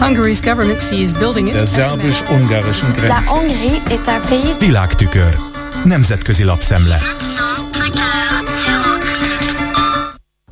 Hungary's government sees building it Der szerbus-ungarischen La Grenze. Hongrie est un pays Világtükör. Nemzetközi lapszemle.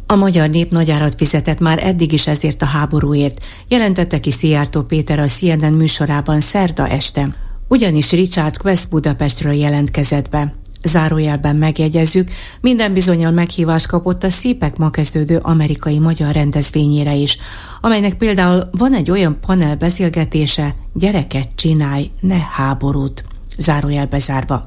A magyar nép nagy árat fizetett már eddig is ezért a háborúért, jelentette ki Szijjártó Péter a CNN műsorában szerda este. Ugyanis Richard Quest Budapestről jelentkezett be. Zárójelben megjegyezzük, minden bizonyal meghívást kapott a szépek ma kezdődő amerikai-magyar rendezvényére is, amelynek például van egy olyan panel beszélgetése, gyereket csinálj, ne háborút zárójelbe zárva.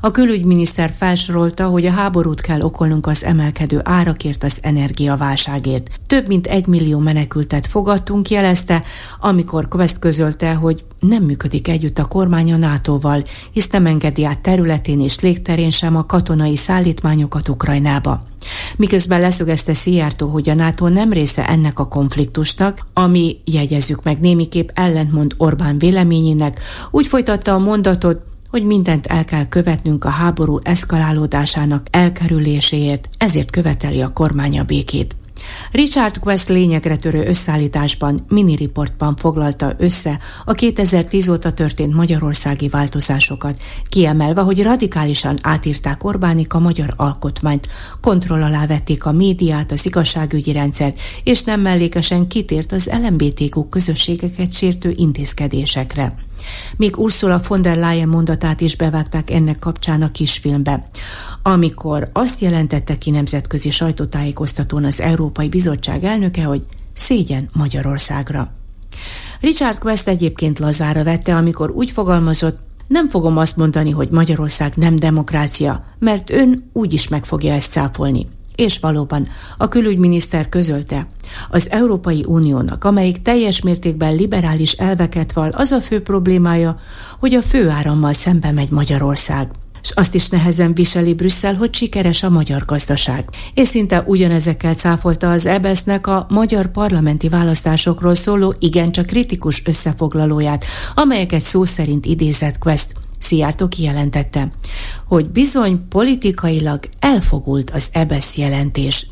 A külügyminiszter felsorolta, hogy a háborút kell okolnunk az emelkedő árakért, az energiaválságért. Több mint egy millió menekültet fogadtunk, jelezte, amikor Quest közölte, hogy nem működik együtt a kormány a NATO-val, hisz nem engedi át területén és légterén sem a katonai szállítmányokat Ukrajnába. Miközben leszögezte Szijjártó, hogy a NATO nem része ennek a konfliktusnak, ami, jegyezzük meg, némiképp ellentmond Orbán véleményének, úgy folytatta a mondatot, hogy mindent el kell követnünk a háború eszkalálódásának elkerüléséért, ezért követeli a kormány a békét. Richard Quest lényegre törő összeállításban, mini-riportban foglalta össze a 2010 óta történt magyarországi változásokat, kiemelve, hogy radikálisan átírták Orbánik a magyar alkotmányt, kontroll alá vették a médiát, az igazságügyi rendszert, és nem mellékesen kitért az LMBTQ közösségeket sértő intézkedésekre. Még Ursula von der Leyen mondatát is bevágták ennek kapcsán a kisfilmbe, amikor azt jelentette ki nemzetközi sajtótájékoztatón az Európai Bizottság elnöke, hogy szégyen Magyarországra. Richard Quest egyébként lazára vette, amikor úgy fogalmazott, nem fogom azt mondani, hogy Magyarország nem demokrácia, mert ön úgy is meg fogja ezt cáfolni. És valóban, a külügyminiszter közölte, az Európai Uniónak, amelyik teljes mértékben liberális elveket val, az a fő problémája, hogy a főárammal szembe megy Magyarország és azt is nehezen viseli Brüsszel, hogy sikeres a magyar gazdaság. És szinte ugyanezekkel cáfolta az EBSZ-nek a magyar parlamenti választásokról szóló igencsak kritikus összefoglalóját, amelyeket szó szerint idézett Quest. Szijjártó kijelentette, hogy bizony politikailag elfogult az EBSZ jelentés.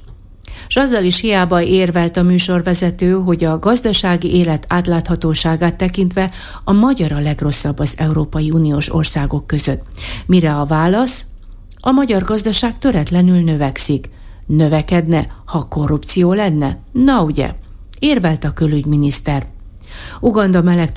És azzal is hiába érvelt a műsorvezető, hogy a gazdasági élet átláthatóságát tekintve a magyar a legrosszabb az Európai Uniós országok között. Mire a válasz? A magyar gazdaság töretlenül növekszik. Növekedne, ha korrupció lenne? Na ugye, érvelt a külügyminiszter. Uganda meleg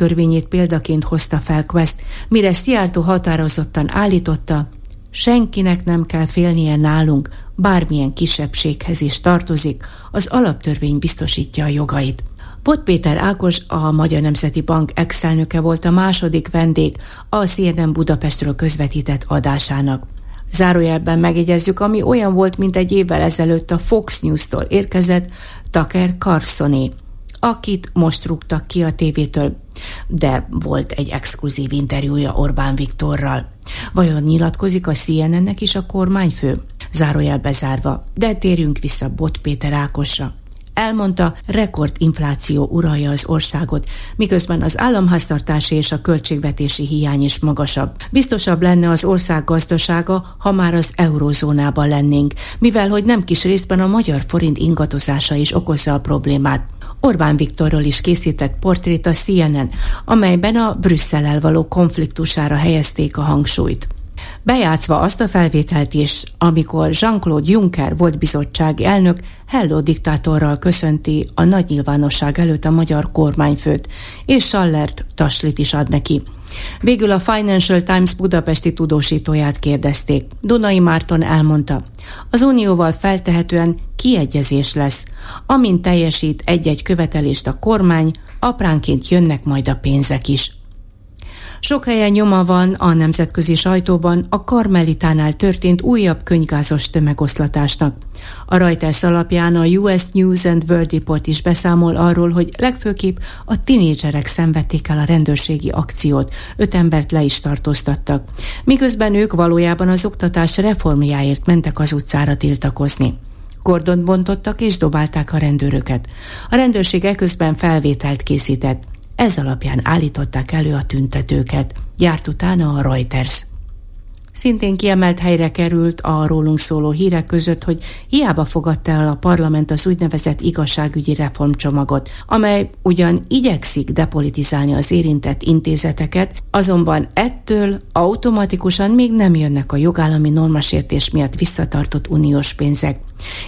példaként hozta fel Quest, mire Szijjártó határozottan állította, senkinek nem kell félnie nálunk, bármilyen kisebbséghez is tartozik, az alaptörvény biztosítja a jogait. Bot Péter Ákos, a Magyar Nemzeti Bank ex volt a második vendég a CNN Budapestről közvetített adásának. Zárójelben megjegyezzük, ami olyan volt, mint egy évvel ezelőtt a Fox News-tól érkezett Tucker Carlsoné, akit most rúgtak ki a tévétől, de volt egy exkluzív interjúja Orbán Viktorral. Vajon nyilatkozik a CNN-nek is a kormányfő? Zárójel bezárva, de térjünk vissza Bot Péter Ákosra. Elmondta, rekordinfláció uralja az országot, miközben az államháztartási és a költségvetési hiány is magasabb. Biztosabb lenne az ország gazdasága, ha már az eurózónában lennénk, mivel hogy nem kis részben a magyar forint ingatozása is okozza a problémát. Orbán Viktorról is készített portrét a CNN, amelyben a Brüsszellel való konfliktusára helyezték a hangsúlyt. Bejátszva azt a felvételt is, amikor Jean-Claude Juncker volt bizottsági elnök, Hello diktátorral köszönti a nagy nyilvánosság előtt a magyar kormányfőt, és Schallert taslit is ad neki. Végül a Financial Times budapesti tudósítóját kérdezték. Donai Márton elmondta, az unióval feltehetően kiegyezés lesz. Amint teljesít egy-egy követelést a kormány, apránként jönnek majd a pénzek is. Sok helyen nyoma van a nemzetközi sajtóban a Karmelitánál történt újabb könyvgázos tömegoszlatásnak. A Reuters alapján a US News and World Report is beszámol arról, hogy legfőképp a tinédzserek szenvedték el a rendőrségi akciót, öt embert le is tartóztattak, miközben ők valójában az oktatás reformjáért mentek az utcára tiltakozni. Kordont bontottak és dobálták a rendőröket. A rendőrség eközben felvételt készített. Ez alapján állították elő a tüntetőket. Járt utána a Reuters. Szintén kiemelt helyre került a rólunk szóló hírek között, hogy hiába fogadta el a parlament az úgynevezett igazságügyi reformcsomagot, amely ugyan igyekszik depolitizálni az érintett intézeteket, azonban ettől automatikusan még nem jönnek a jogállami normasértés miatt visszatartott uniós pénzek.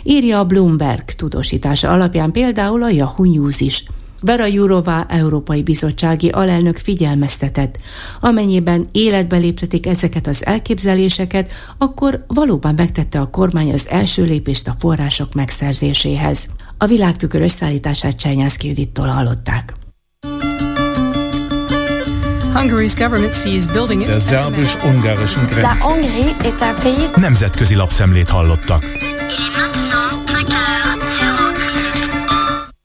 Írja a Bloomberg tudósítása alapján például a Yahoo News is. Vera Jurová Európai Bizottsági alelnök figyelmeztetett. Amennyiben életbe léptetik ezeket az elképzeléseket, akkor valóban megtette a kormány az első lépést a források megszerzéséhez. A világtükör összeállítását Csenyászki Judittól hallották. Hungary's government sees building it Der szerbus-ungarischen Grenze. Nemzetközi lapszemlét hallottak.